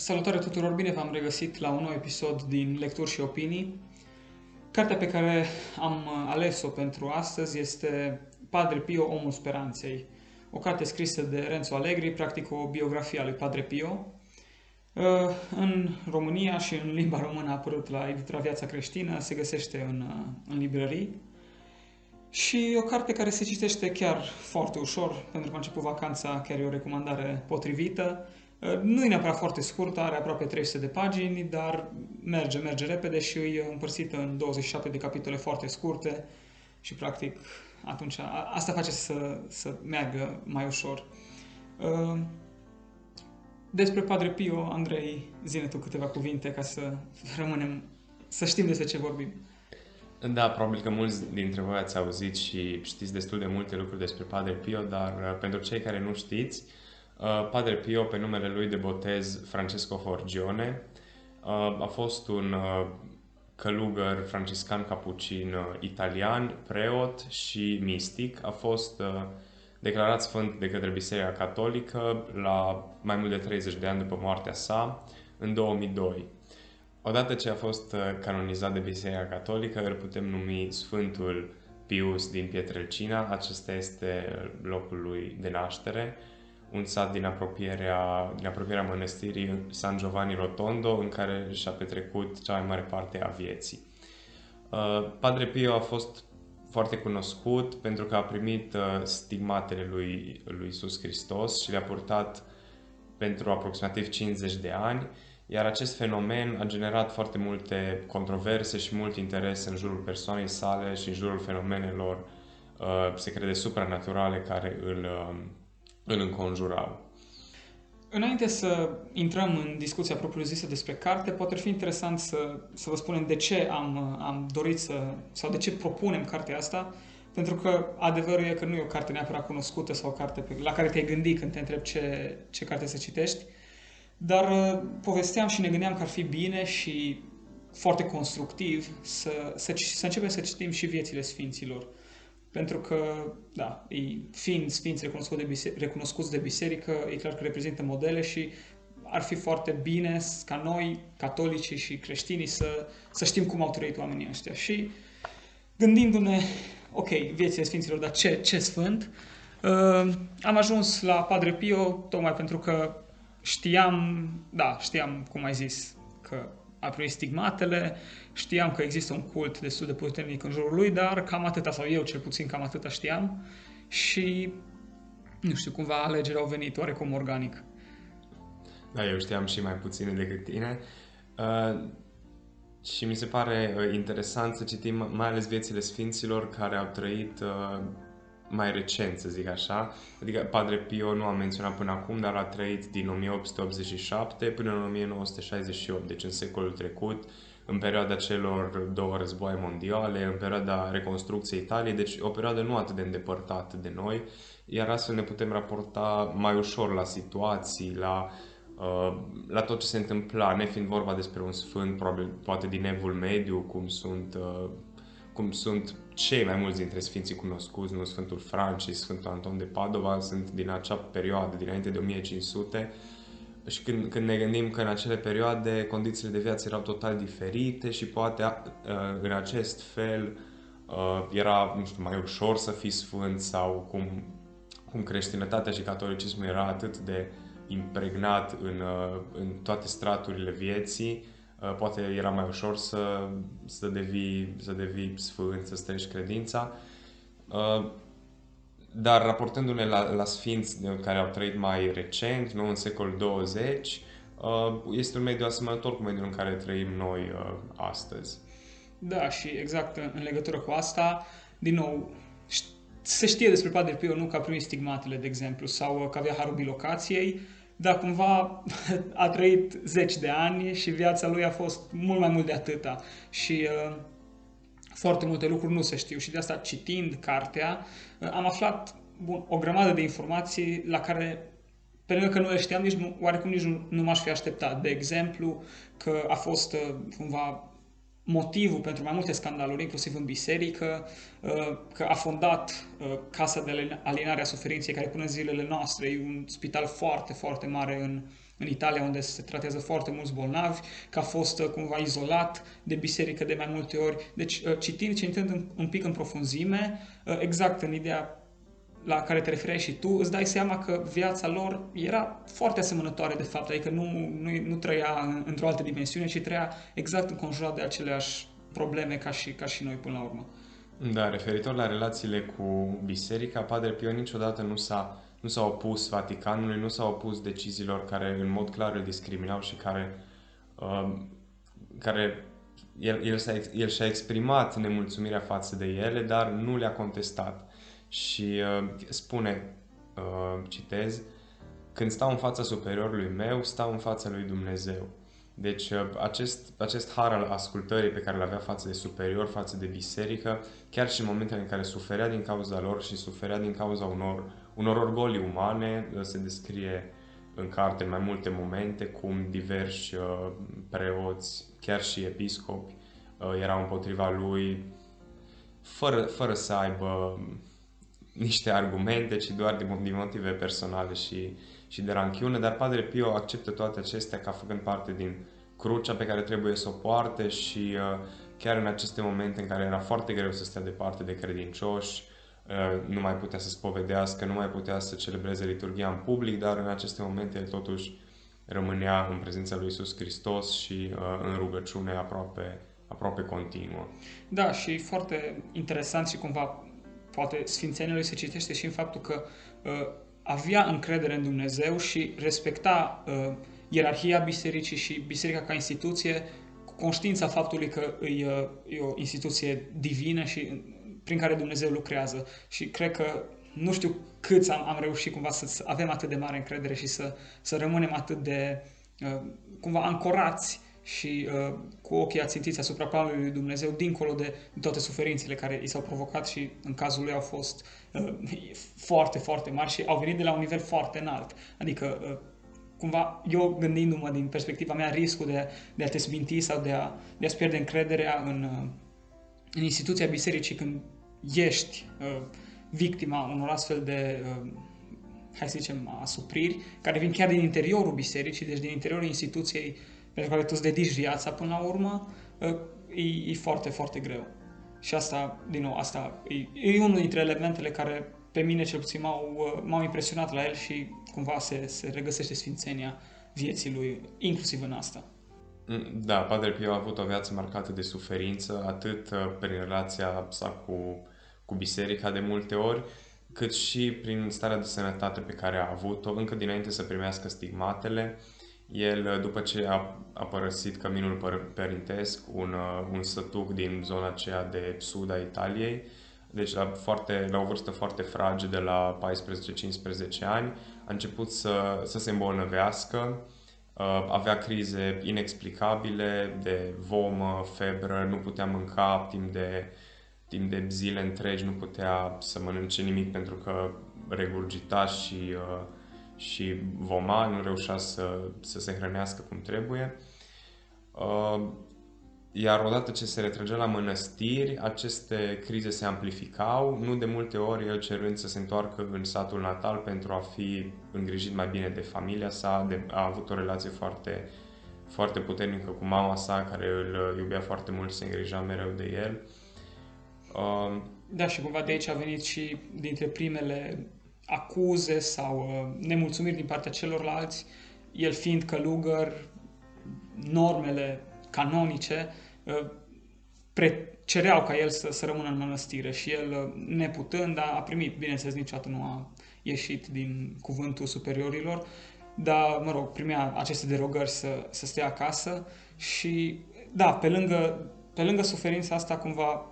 Salutare tuturor, bine v-am regăsit la un nou episod din Lecturi și Opinii. Cartea pe care am ales-o pentru astăzi este Padre Pio, Omul Speranței. O carte scrisă de Renzo Allegri, practic o biografie a lui Padre Pio. Uh, în România și în limba română a apărut la editura Viața Creștină, se găsește în, uh, în librării. Și o carte care se citește chiar foarte ușor, pentru că a început vacanța, chiar e o recomandare potrivită. Uh, nu e neapărat foarte scurtă, are aproape 300 de pagini, dar merge, merge repede și e împărțită în 27 de capitole foarte scurte și practic atunci asta face să, să meargă mai ușor. Uh, despre Padre Pio, Andrei, zine tu câteva cuvinte ca să rămânem, să știm despre ce vorbim. Da, probabil că mulți dintre voi ați auzit și știți destul de multe lucruri despre Padre Pio, dar uh, pentru cei care nu știți, uh, Padre Pio, pe numele lui de botez Francesco Forgione, uh, a fost un călugăr franciscan capucin italian, preot și mistic. A fost declarat sfânt de către Biserica Catolică la mai mult de 30 de ani după moartea sa, în 2002. Odată ce a fost uh, canonizat de Biserica Catolică, îl putem numi Sfântul Pius din Pietrelcina. Acesta este locul lui de naștere, un sat din apropierea, din apropierea mănăstirii San Giovanni Rotondo, în care și-a petrecut cea mai mare parte a vieții. Uh, Padre Pio a fost foarte cunoscut pentru că a primit uh, stigmatele lui, lui Iisus Hristos și le-a purtat pentru aproximativ 50 de ani iar acest fenomen a generat foarte multe controverse și mult interes în jurul persoanei sale și în jurul fenomenelor, uh, se crede, supranaturale care îl, uh, îl înconjurau. Înainte să intrăm în discuția propriu-zisă despre carte, poate fi interesant să, să vă spunem de ce am, am dorit să, sau de ce propunem cartea asta, pentru că adevărul e că nu e o carte neapărat cunoscută sau o carte pe, la care te-ai gândit când te întrebi ce, ce carte să citești, dar uh, povesteam și ne gândeam că ar fi bine și foarte constructiv să, să, să începem să citim și viețile Sfinților. Pentru că, da, ei, fiind Sfinți recunoscuți de, biserică, recunoscuți de biserică, e clar că reprezintă modele și ar fi foarte bine ca noi, catolicii și creștinii, să, să știm cum au trăit oamenii ăștia. Și gândindu-ne, ok, viețile Sfinților, dar ce, ce sfânt, uh, am ajuns la Padre Pio tocmai pentru că știam, da, știam, cum ai zis, că a primit stigmatele, știam că există un cult destul de puternic în jurul lui, dar cam atâta, sau eu cel puțin cam atâta știam și, nu știu, cumva alegerea au venit oarecum organic. Da, eu știam și mai puține decât tine. Uh, și mi se pare uh, interesant să citim mai ales viețile sfinților care au trăit uh, mai recent, să zic așa. Adică Padre Pio nu am menționat până acum, dar a trăit din 1887 până în 1968, deci în secolul trecut, în perioada celor două războaie mondiale, în perioada reconstrucției Italiei, deci o perioadă nu atât de îndepărtată de noi, iar astfel ne putem raporta mai ușor la situații, la, uh, la tot ce se întâmpla, nefiind vorba despre un sfânt, probabil, poate din evul mediu, cum sunt uh, cum sunt cei mai mulți dintre sfinții cunoscuți, nu Sfântul Francis, Sfântul Anton de Padova, sunt din acea perioadă, dinainte de 1500, și când, când ne gândim că în acele perioade condițiile de viață erau total diferite și poate uh, în acest fel uh, era, nu știu, mai ușor să fii sfânt sau cum, cum creștinătatea și catolicismul era atât de impregnat în, uh, în toate straturile vieții, Uh, poate era mai ușor să, să, devii, să devii sfânt, să străiești credința. Uh, dar raportându-ne la, la sfinți care au trăit mai recent, nu în secolul 20, uh, este un mediu asemănător cu mediul în care trăim noi astăzi. Da, și exact în legătură cu asta, din nou, se știe despre Padre Pio nu că a primit stigmatele, de exemplu, sau că avea harul bilocației, dar cumva a trăit zeci de ani și viața lui a fost mult mai mult de atâta. Și uh, foarte multe lucruri nu se știu și de asta citind cartea uh, am aflat bun, o grămadă de informații la care pe lângă că nu le știam, nici nu, oarecum nici nu, nu m-aș fi așteptat. De exemplu, că a fost uh, cumva motivul pentru mai multe scandaluri, inclusiv în biserică, uh, că a fondat uh, Casa de Alinare a Suferinței, care până în zilele noastre e un spital foarte, foarte mare în, în Italia, unde se tratează foarte mulți bolnavi, că a fost uh, cumva izolat de biserică de mai multe ori. Deci, citind și intrând un pic în profunzime, exact în ideea la care te refereai și tu, îți dai seama că viața lor era foarte asemănătoare de fapt, adică nu, nu, nu trăia într-o altă dimensiune, ci trăia exact înconjurat de aceleași probleme ca și, ca și noi până la urmă. Da, referitor la relațiile cu biserica, Padre Pio niciodată nu s-a, nu s-a opus Vaticanului, nu s-a opus deciziilor care în mod clar îl discriminau și care, uh, care el, el, s-a, el și-a exprimat nemulțumirea față de ele, dar nu le-a contestat și uh, spune, uh, citez, când stau în fața superiorului meu, stau în fața lui Dumnezeu. Deci uh, acest, acest har al ascultării pe care îl avea față de superior, față de biserică, chiar și în momentele în care suferea din cauza lor și suferea din cauza unor, unor orgolii umane, uh, se descrie în carte în mai multe momente cum diversi uh, preoți, chiar și episcopi, uh, erau împotriva lui, fără, fără să aibă niște argumente, ci doar din motive personale și, și de ranchiune, dar Padre Pio acceptă toate acestea ca făcând parte din crucea pe care trebuie să o poarte și uh, chiar în aceste momente în care era foarte greu să stea departe de credincioși, uh, nu mai putea să spovedească, nu mai putea să celebreze liturgia în public, dar în aceste momente el totuși rămânea în prezența lui Isus Hristos și uh, în rugăciune aproape, aproape continuă. Da, și foarte interesant și cumva poate Sfințenia lui se citește și în faptul că uh, avea încredere în Dumnezeu și respecta uh, ierarhia bisericii și biserica ca instituție cu conștiința faptului că e, uh, e o instituție divină și uh, prin care Dumnezeu lucrează. Și cred că nu știu câți am, am reușit cumva să avem atât de mare încredere și să, să rămânem atât de uh, cumva ancorați și uh, cu ochii ațintiți asupra planului lui Dumnezeu, dincolo de toate suferințele care i s-au provocat și în cazul lui au fost uh, foarte, foarte mari și au venit de la un nivel foarte înalt. Adică, uh, cumva, eu gândindu-mă din perspectiva mea, riscul de, de a te sminti sau de a, de a-ți pierde încrederea în, uh, în instituția bisericii când ești uh, victima unor astfel de uh, hai să zicem, asupriri, care vin chiar din interiorul bisericii, deci din interiorul instituției pentru care tu îți dedici viața până la urmă, ă, e, e foarte, foarte greu. Și asta, din nou, asta e, e unul dintre elementele care pe mine cel puțin m-au, ă, m-au impresionat la el și cumva se, se regăsește sfințenia vieții lui, inclusiv în asta. Mm, da, Padre Pio a avut o viață marcată de suferință, atât ă, prin relația sa cu, cu biserica de multe ori, cât și prin starea de sănătate pe care a avut-o încă dinainte să primească stigmatele. El, după ce a, a părăsit căminul părintesc, un, uh, un sătuc din zona aceea de sud a Italiei, deci la, foarte, la o vârstă foarte fragedă, la 14-15 ani, a început să, să se îmbolnăvească, uh, avea crize inexplicabile de vomă, febră, nu putea mânca timp de, timp de zile întregi, nu putea să mănânce nimic pentru că regurgita și uh, și voma, nu reușea să, să se hrănească cum trebuie. Uh, iar odată ce se retrăgea la mănăstiri, aceste crize se amplificau, nu de multe ori el cerând să se întoarcă în satul natal pentru a fi îngrijit mai bine de familia sa, de, a avut o relație foarte, foarte puternică cu mama sa, care îl iubea foarte mult și se îngrija mereu de el. Uh, da, și cumva de aici a venit și dintre primele acuze sau uh, nemulțumiri din partea celorlalți, el fiind călugăr, normele canonice uh, pre- cereau ca el să, să rămână în mănăstire și el, uh, neputând, a, a primit, bineînțeles, niciodată nu a ieșit din cuvântul superiorilor, dar, mă rog, primea aceste derogări să, să stea acasă și, da, pe lângă, pe lângă suferința asta cumva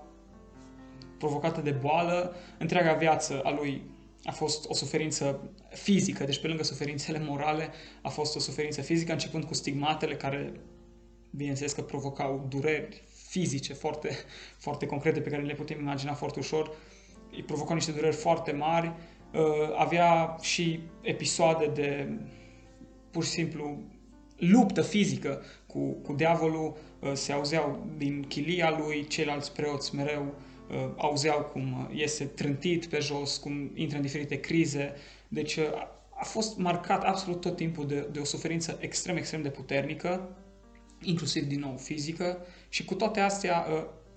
provocată de boală, întreaga viață a lui a fost o suferință fizică, deci pe lângă suferințele morale a fost o suferință fizică, începând cu stigmatele care, bineînțeles că provocau dureri fizice foarte, foarte concrete pe care le putem imagina foarte ușor, îi provocau niște dureri foarte mari, uh, avea și episoade de pur și simplu luptă fizică cu, cu diavolul, uh, se auzeau din chilia lui, ceilalți preoți mereu uh, auzeau cum iese trântit pe jos, cum intră în diferite crize. Deci uh, a fost marcat absolut tot timpul de, de o suferință extrem, extrem de puternică, inclusiv din nou fizică și cu toate astea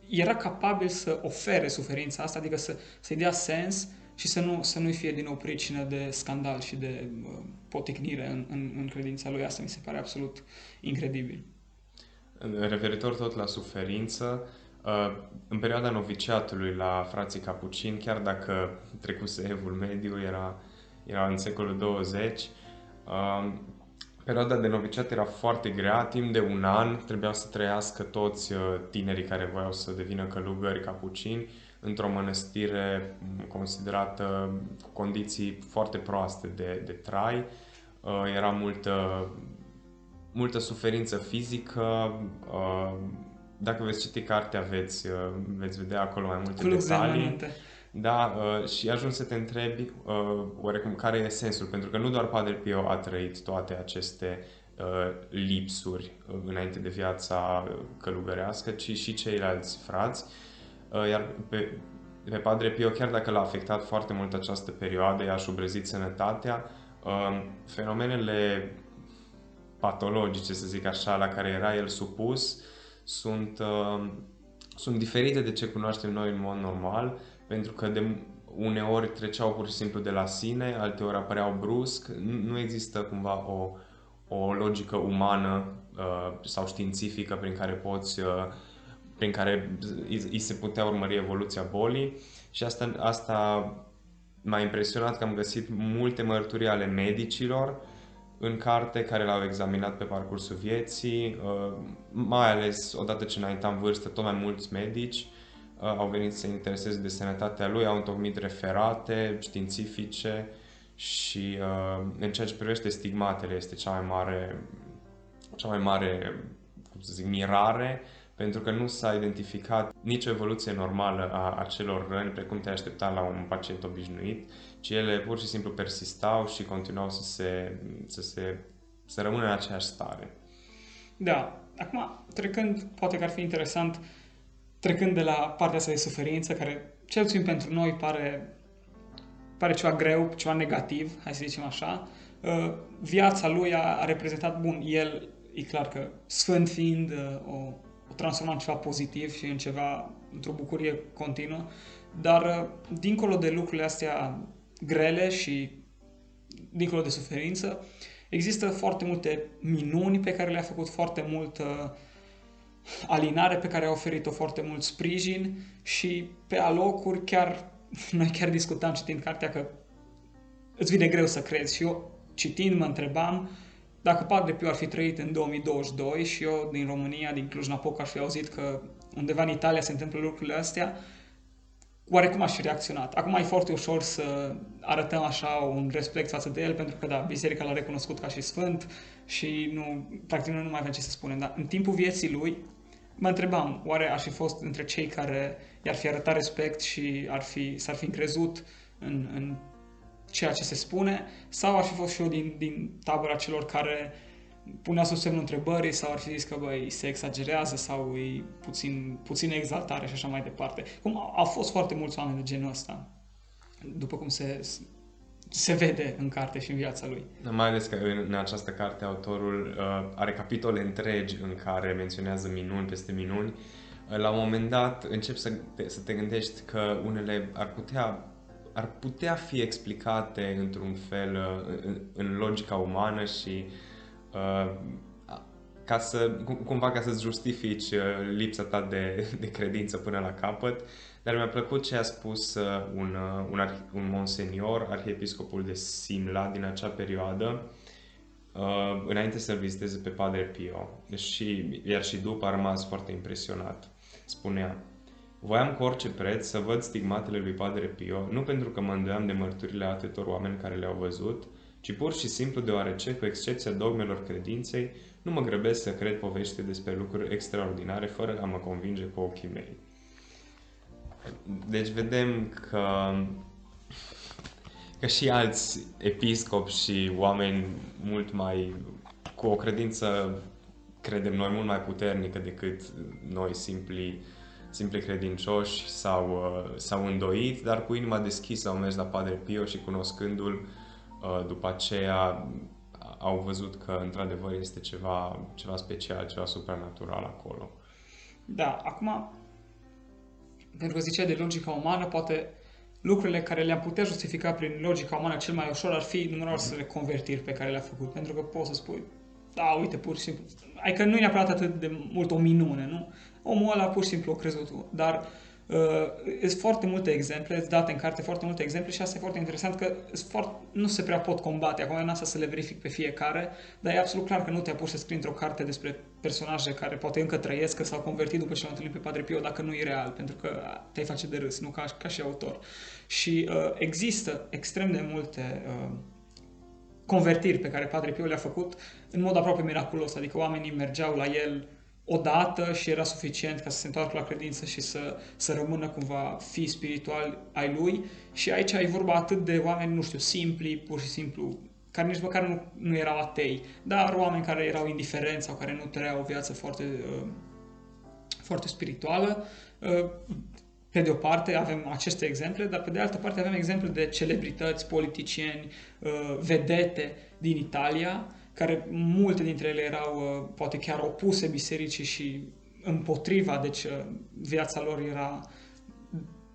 era capabil să ofere suferința asta, adică să, să-i dea sens și să nu, să nu fie din nou pricină de scandal și de uh, poticnire în, în, în credința lui. Asta mi se pare absolut incredibil. Referitor tot la suferință, uh, în perioada noviciatului la frații Capucini, chiar dacă trecuse evul mediu, era, era în secolul 20, uh, perioada de noviciat era foarte grea, timp de un an trebuiau să trăiască toți uh, tinerii care voiau să devină călugări capucini într-o mănăstire considerată cu condiții foarte proaste de, de trai. Uh, era multă, multă suferință fizică. Uh, dacă veți citi cartea, veți, uh, veți vedea acolo mai multe Club detalii. Da, uh, și ajung să te întrebi uh, oarecum care e sensul, pentru că nu doar Padre Pio a trăit toate aceste uh, lipsuri uh, înainte de viața călugărească, ci și ceilalți frați. Uh, iar pe, pe Padre Pio, chiar dacă l-a afectat foarte mult această perioadă, i-a șubrezit sănătatea, uh, fenomenele patologice, să zic așa, la care era el supus, sunt, uh, sunt diferite de ce cunoaștem noi în mod normal, pentru că de uneori treceau pur și simplu de la sine, alteori apăreau brusc, nu există cumva o, o logică umană uh, sau științifică prin care poți uh, prin care îi se putea urmări evoluția bolii. Și asta, asta m-a impresionat că am găsit multe mărturii ale medicilor în carte care l-au examinat pe parcursul vieții, uh, mai ales odată ce înaintam vârstă, tot mai mulți medici uh, au venit să se intereseze de sănătatea lui, au întocmit referate științifice și uh, în ceea ce privește stigmatele este cea mai mare, cea mai mare cum să zic, mirare pentru că nu s-a identificat nicio evoluție normală a acelor răni precum te aștepta la un pacient obișnuit, ci ele pur și simplu persistau și continuau să se, să se să rămână în aceeași stare. Da. Acum, trecând, poate că ar fi interesant, trecând de la partea asta de suferință, care cel puțin pentru noi pare, pare ceva greu, ceva negativ, hai să zicem așa, uh, viața lui a, a reprezentat, bun, el e clar că sfânt fiind uh, o o transforma în ceva pozitiv și în ceva, într-o bucurie continuă, dar uh, dincolo de lucrurile astea grele și dincolo de suferință, există foarte multe minuni pe care le-a făcut, foarte multă alinare pe care a oferit-o, foarte mult sprijin și pe alocuri chiar, noi chiar discutam citind cartea că îți vine greu să crezi. Și eu citind mă întrebam dacă Padre Pio ar fi trăit în 2022 și eu din România, din Cluj-Napoca, aș fi auzit că undeva în Italia se întâmplă lucrurile astea, oarecum aș fi reacționat. Acum e foarte ușor să arătăm așa un respect față de el, pentru că, da, biserica l-a recunoscut ca și sfânt și nu, practic nu mai avem ce să spunem. Dar în timpul vieții lui, mă întrebam, oare aș fi fost între cei care i-ar fi arătat respect și ar fi, s-ar fi încrezut în, în ceea ce se spune, sau ar fi fost și eu din, din tabăra celor care punea sub semnul întrebării sau ar fi zis că băi, se exagerează sau e puțin, puțin exaltare și așa mai departe. Cum au fost foarte mulți oameni de genul ăsta, după cum se, se vede în carte și în viața lui. Mai ales că în, în această carte autorul uh, are capitole întregi în care menționează minuni peste minuni. Uh, la un moment dat încep să te, să te gândești că unele ar putea ar putea fi explicate într-un fel uh, în, în logica umană și uh, ca să, cumva ca să-ți justifici uh, lipsa ta de, de credință până la capăt, dar mi-a plăcut ce a spus uh, un, un, un monsenior, arhiepiscopul de Simla din acea perioadă, uh, înainte să-l viziteze pe Padre Pio, și, iar și după a rămas foarte impresionat. Spunea, Voiam cu orice preț să văd stigmatele lui Padre Pio, nu pentru că mă îndoiam de mărturile atâtor oameni care le-au văzut, ci pur și simplu deoarece, cu excepția dogmelor credinței, nu mă grăbesc să cred povești despre lucruri extraordinare fără a mă convinge cu ochii mei. Deci vedem că, că și alți episcopi și oameni mult mai cu o credință credem noi, mult mai puternică decât noi simpli, simpli credincioși sau, uh, sau îndoit, dar cu inima deschisă au mers la Padre Pio și cunoscându-l, uh, după aceea au văzut că într-adevăr este ceva, ceva special, ceva supranatural acolo. Da, acum, pentru că ziceai de logica umană, poate lucrurile care le-am putea justifica prin logica umană cel mai ușor ar fi numeroasele convertiri pe care le-a făcut. Pentru că poți să spui, da, uite, pur și simplu. Adică nu e neapărat atât de mult o minune, nu? Omul ăla pur și simplu a crezut. Dar uh, sunt foarte multe exemple, îți date în carte foarte multe exemple și asta e foarte interesant că foarte, nu se prea pot combate. Acum n-am să le verific pe fiecare, dar e absolut clar că nu te-a pus să scrii într-o carte despre personaje care poate încă trăiesc, că s-au convertit după ce l-au întâlnit pe Padre Pio, dacă nu e real, pentru că te-ai face de râs, nu ca, ca și autor. Și uh, există extrem de multe uh, convertiri pe care Padre Pio le-a făcut în mod aproape miraculos, adică oamenii mergeau la el odată și era suficient ca să se întoarcă la credință și să, să rămână cumva fi spiritual ai lui. Și aici ai vorba atât de oameni, nu știu, simpli, pur și simplu, care nici măcar nu, nu erau atei, dar oameni care erau indiferenți sau care nu trăiau o viață foarte, uh, foarte spirituală, uh, pe de o parte avem aceste exemple, dar pe de altă parte avem exemple de celebrități, politicieni, uh, vedete din Italia, care multe dintre ele erau uh, poate chiar opuse bisericii și împotriva, deci uh, viața lor era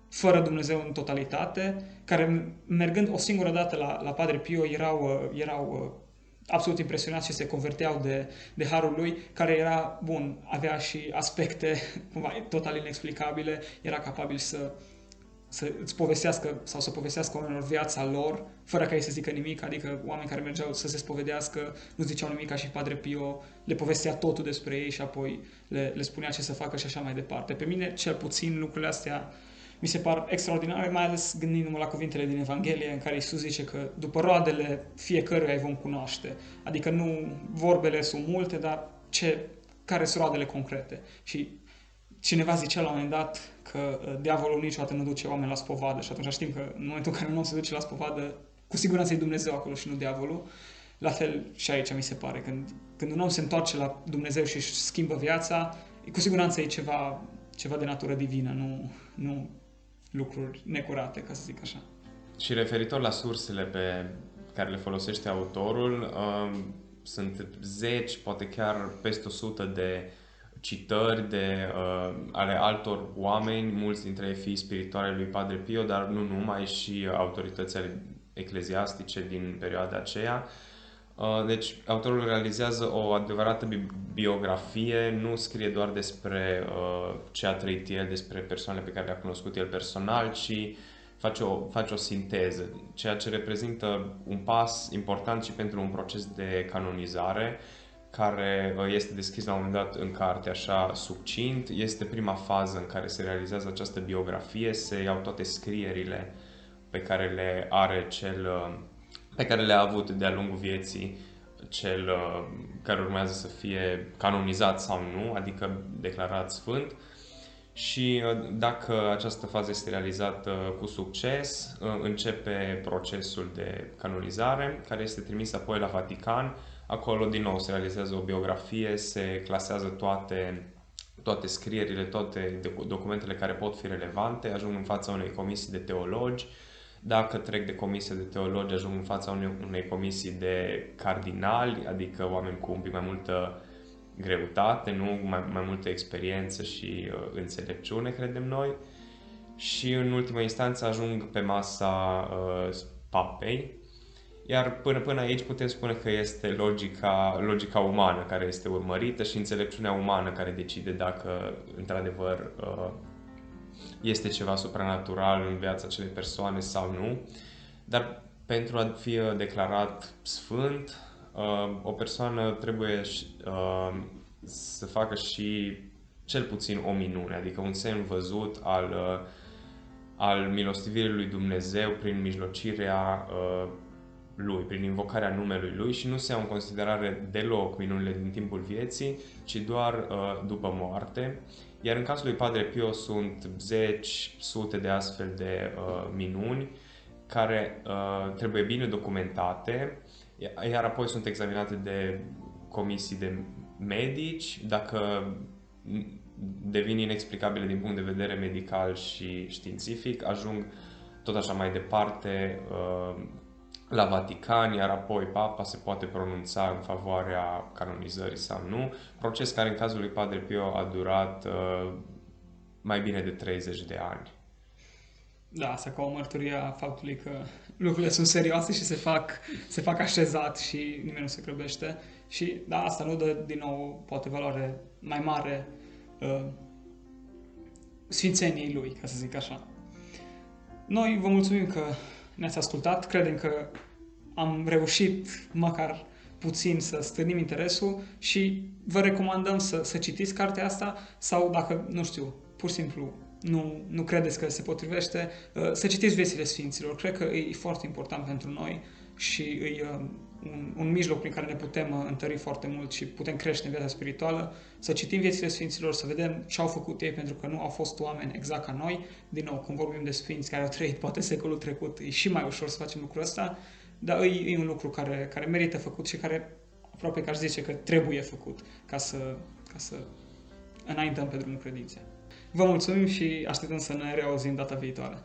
fără Dumnezeu în totalitate, care mergând o singură dată la, la Padre Pio erau, erau absolut impresionați și se converteau de, de harul lui, care era, bun, avea și aspecte cumva total inexplicabile, era capabil să, să îți povestească sau să povestească oamenilor viața lor, fără ca ei să zică nimic, adică oameni care mergeau să se spovedească, nu ziceau nimic ca și Padre Pio, le povestea totul despre ei și apoi le, le spunea ce să facă și așa mai departe. Pe mine, cel puțin, lucrurile astea mi se par extraordinare, mai ales gândindu-mă la cuvintele din Evanghelie în care Isus zice că după roadele fiecăruia îi vom cunoaște. Adică nu vorbele sunt multe, dar ce, care sunt roadele concrete. Și cineva zicea la un moment dat că uh, diavolul niciodată nu duce oameni la spovadă și atunci știm că în momentul în care un om se duce la spovadă, cu siguranță e Dumnezeu acolo și nu diavolul. La fel și aici mi se pare, când, când un om se întoarce la Dumnezeu și își schimbă viața, cu siguranță e ceva, ceva de natură divină, nu, nu lucruri necurate, ca să zic așa. Și referitor la sursele pe care le folosește autorul, uh, sunt zeci, poate chiar peste 100 de citări de, uh, ale altor oameni, mulți dintre ei fii spirituale lui Padre Pio, dar nu numai, și autoritățile ecleziastice din perioada aceea. Uh, deci, autorul realizează o adevărată biografie, nu scrie doar despre uh, ce a trăit el, despre persoanele pe care le-a cunoscut el personal, ci face o, face o sinteză, ceea ce reprezintă un pas important și pentru un proces de canonizare care uh, este deschis la un moment dat în carte așa succint. Este prima fază în care se realizează această biografie, se iau toate scrierile pe care le are cel pe care le-a avut de-a lungul vieții cel uh, care urmează să fie canonizat sau nu, adică declarat sfânt. Și uh, dacă această fază este realizată cu succes, uh, începe procesul de canonizare, care este trimis apoi la Vatican. Acolo, din nou, se realizează o biografie, se clasează toate, toate scrierile, toate documentele care pot fi relevante, ajung în fața unei comisii de teologi, dacă trec de comisie de teologi, ajung în fața unei, unei comisii de cardinali, adică oameni cu un pic mai multă greutate, nu mai, mai multă experiență și uh, înțelepciune, credem noi. Și în ultima instanță ajung pe masa uh, papei, iar până, până aici putem spune că este logica, logica umană care este urmărită și înțelepciunea umană care decide dacă într-adevăr uh, este ceva supranatural în viața acelei persoane sau nu, dar pentru a fi uh, declarat sfânt, uh, o persoană trebuie uh, să facă și cel puțin o minune, adică un semn văzut al, al milostivirii lui Dumnezeu prin mijlocirea lui, prin invocarea numelui lui și nu se iau în considerare deloc minunile din timpul vieții, ci doar după moarte iar în cazul lui Padre Pio sunt zeci, sute de astfel de uh, minuni care uh, trebuie bine documentate, iar apoi sunt examinate de comisii de medici, dacă devin inexplicabile din punct de vedere medical și științific, ajung tot așa mai departe uh, la Vatican, iar apoi Papa se poate pronunța în favoarea canonizării sau nu, proces care în cazul lui Padre Pio a durat uh, mai bine de 30 de ani. Da, asta ca o mărturie a faptului că lucrurile sunt serioase și se fac, se fac așezat și nimeni nu se grăbește. Și da, asta nu dă din nou poate valoare mai mare uh, sfințeniei lui, ca să zic așa. Noi vă mulțumim că ne-ați ascultat, credem că am reușit măcar puțin să stârnim interesul și vă recomandăm să, să citiți cartea asta sau dacă, nu știu, pur și simplu nu, nu credeți că se potrivește, uh, să citiți viețile Sfinților. Cred că e foarte important pentru noi și e uh, un, un mijloc prin care ne putem uh, întări foarte mult și putem crește în viața spirituală, să citim viețile Sfinților, să vedem ce au făcut ei, pentru că nu au fost oameni exact ca noi. Din nou, când vorbim de Sfinți care au trăit poate secolul trecut, e și mai ușor să facem lucrul ăsta, dar e, e un lucru care, care merită făcut și care aproape că aș zice că trebuie făcut ca să, ca să înaintăm pe drumul credinței. Vă mulțumim și așteptăm să ne reauzim data viitoare.